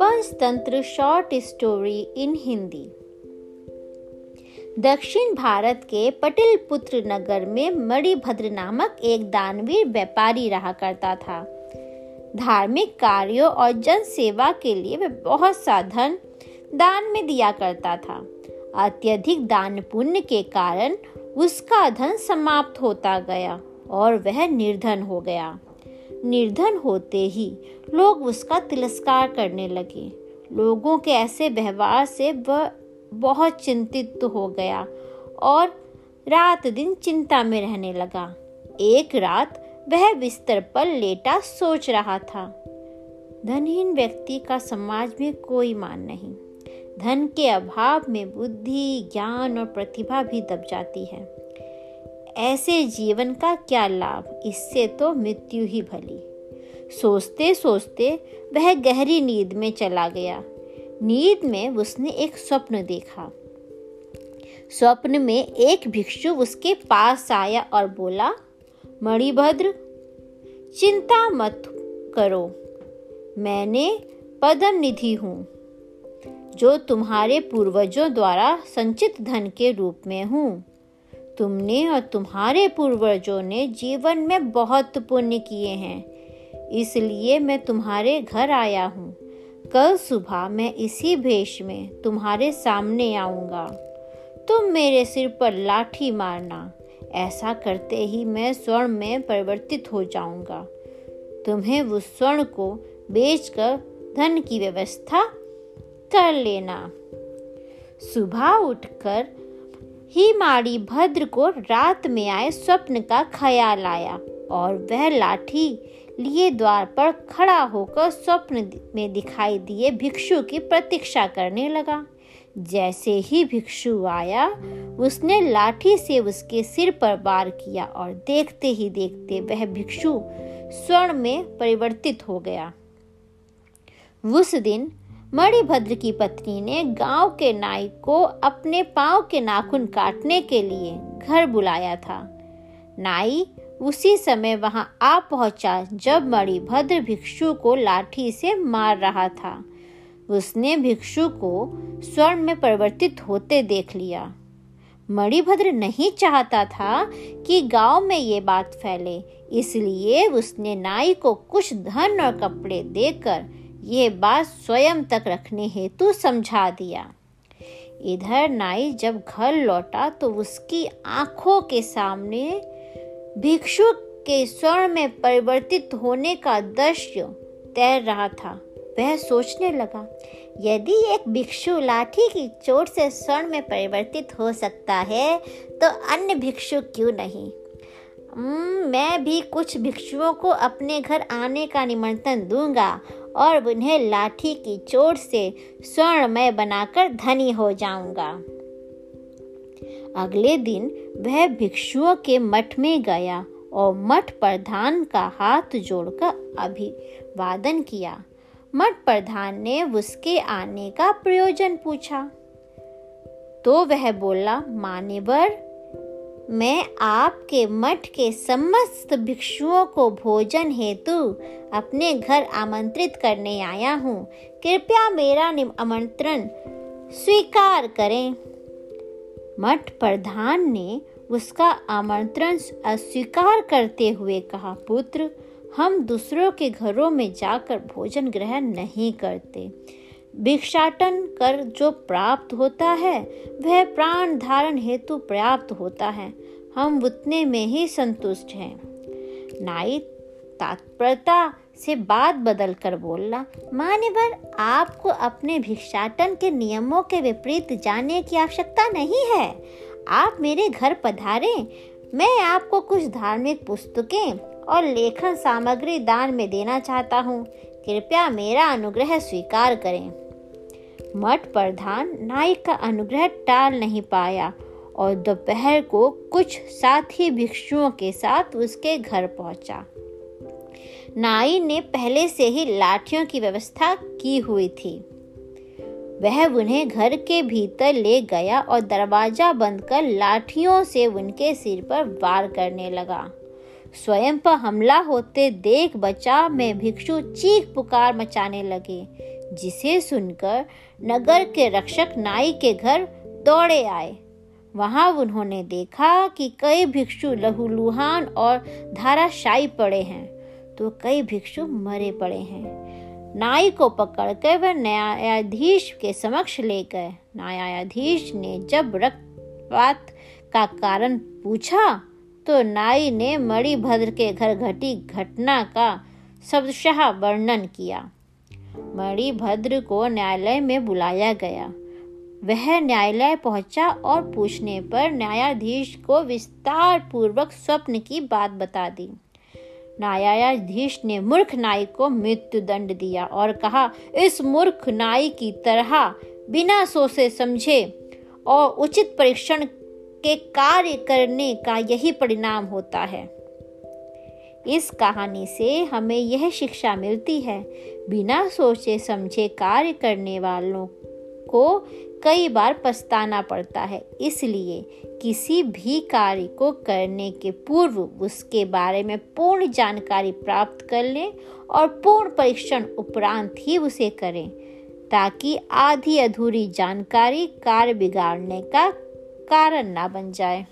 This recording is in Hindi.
Panchatantra short story in Hindi दक्षिण भारत के पटिल पुत्र नगर में मणिभद्र नामक एक दानवीर व्यापारी रहा करता था। धार्मिक कार्यों और जन सेवा के लिए वह बहुत सा धन दान में दिया करता था। अत्यधिक दान पुण्य के कारण उसका धन समाप्त होता गया और वह निर्धन हो गया। निर्धन होते ही लोग उसका तिरस्कार करने लगे। लोगों के ऐसे व्यवहार से वह बहुत चिंतित हो गया और रात दिन चिंता में रहने लगा। एक रात वह बिस्तर पर लेटा सोच रहा था। धनहीन व्यक्ति का समाज में कोई मान नहीं। धन के अभाव में बुद्धि, ज्ञान और प्रतिभा भी दब जाती है। ऐसे जीवन का क्या लाभ? इससे तो मृत्यु ही भली। सोचते सोचते वह गहरी नींद में चला गया। नींद में उसने एक स्वप्न देखा। स्वप्न में एक भिक्षु उसके पास आया और बोला, मणिभद्र, चिंता मत करो। मैंने पदम निधि हूँ, जो तुम्हारे पूर्वजों द्वारा संचित धन के रूप में हूँ। तुमने और तुम्हारे पूर्वजों ने जीवन में बहुत पुण्य किए हैं। इसलिए मैं तुम्हारे घर आया हूँ। कल सुबह मैं इसी भेष में तुम्हारे सामने आऊँगा। तुम मेरे सिर पर लाठी मारना। ऐसा करते ही मैं स्वर्ण में परिवर्तित हो जाऊँगा। तुम्हें उस स्वर्ण को बेचकर धन की व्यवस्था कर लेना। सुबह उठकर ही माड़ी भद्र को रात में आए स्वप्न का ख्याल आया और वह लाठी लिए द्वार पर खड़ा होकर स्वप्न में दिखाई दिए भिक्षु की प्रतीक्षा करने लगा। जैसे ही भिक्षु आया, उसने लाठी से उसके सिर पर वार किया और देखते ही देखते वह भिक्षु स्वर्ण में परिवर्तित हो गया। उस दिन मणिभद्र की पत्नी ने गाँव के नाई को अपने पाँव के नाखून काटने के लिए घर बुलाया था। नाई उसी समय वहाँ आ पहुँचा जब मणिभद्र भिक्षु को लाठी से मार रहा था। उसने भिक्षु को स्वर्ण में परिवर्तित होते देख लिया। मणिभद्र नहीं चाहता था कि गाँव में ये बात फैले, इसलिए उसने नाई को कुछ धन और कपड़े देकर ये बात स्वयं तक रखने हेतु समझा दिया। इधर नाई जब घर लौटा तो उसकी आँखों के सामने भिक्षु के स्वर्ण में परिवर्तित होने का दृश्य तैर रहा था। वह सोचने लगा, यदि एक भिक्षु लाठी की चोट से स्वर्ण में परिवर्तित हो सकता है तो अन्य भिक्षु क्यों नहीं? मैं भी कुछ भिक्षुओं को अपने घर आने का निमंत्रण दूँगा और उन्हें लाठी की चोट से स्वर्णमय बनाकर धनी हो जाऊँगा। अगले दिन वह भिक्षुओं के मठ में गया और मठ प्रधान का हाथ जोड़कर अभिवादन किया। मठ प्रधान ने उसके आने का प्रयोजन पूछा। तो वह बोला मान्यवर मैं आपके मठ के समस्त भिक्षुओं को भोजन हेतु अपने घर आमंत्रित करने आया हूँ। कृपया मेरा आमंत्रण स्वीकार करें। मठ प्रधान ने उसका आमंत्रण अस्वीकार करते हुए कहा, पुत्र, हम दूसरों के घरों में जाकर भोजन ग्रहण नहीं करते। भिक्षाटन कर जो प्राप्त होता है, वह प्राण धारण हेतु पर्याप्त होता है। हम उतने में ही संतुष्ट हैं। नाई तात्परता से बात बदल कर बोला मान्यवर, आपको अपने भिक्षाटन के नियमों के विपरीत जाने की आवश्यकता नहीं है। आप मेरे घर पधारें, मैं आपको कुछ धार्मिक पुस्तकें और लेखन सामग्री दान में देना चाहता हूँ। कृपया मेरा अनुग्रह स्वीकार करें। मठ प्रधान नायक का अनुग्रह टाल नहीं पाया और दोपहर को कुछ साथी भिक्षुओं के साथ उसके घर पहुँचा। नाई ने पहले से ही लाठियों की व्यवस्था की हुई थी। वह उन्हें घर के भीतर ले गया और दरवाज़ा बंद कर लाठियों से उनके सिर पर वार करने लगा। स्वयं पर हमला होते देख बचाव में भिक्षु चीख पुकार मचाने लगे। जिसे सुनकर नगर के रक्षक नाई के घर दौड़े आए। वहाँ उन्होंने देखा कि कई भिक्षु लहूलुहान और धाराशायी पड़े हैं तो कई भिक्षु मरे पड़े हैं। नाई को पकड़कर वह न्यायाधीश के समक्ष ले गए। न्यायाधीश ने जब रक्तपात का कारण पूछा तो नाई ने मणिभद्र के घर घटी घटना का शब्दशाह वर्णन किया। मणिभद्र को न्यायालय में बुलाया गया। वह न्यायालय पहुँचा और पूछने पर न्यायाधीश को विस्तार पूर्वक स्वप्न की बात बता दी। न्यायाधीश ने मूर्ख नाई को मृत्यु दंड दिया और कहा, इस मूर्ख नाई की तरह बिना सोचे समझे और उचित परीक्षण के कार्य करने का यही परिणाम होता है। इस कहानी से हमें यह शिक्षा मिलती है। बिना सोचे समझे कार्य करने वालों को कई बार पछताना पड़ता है। इसलिए किसी भी कार्य को करने के पूर्व उसके बारे में पूर्ण जानकारी प्राप्त कर लें और पूर्ण परीक्षण उपरांत ही उसे करें, ताकि आधी अधूरी जानकारी कार्य बिगाड़ने का कारण ना बन जाए।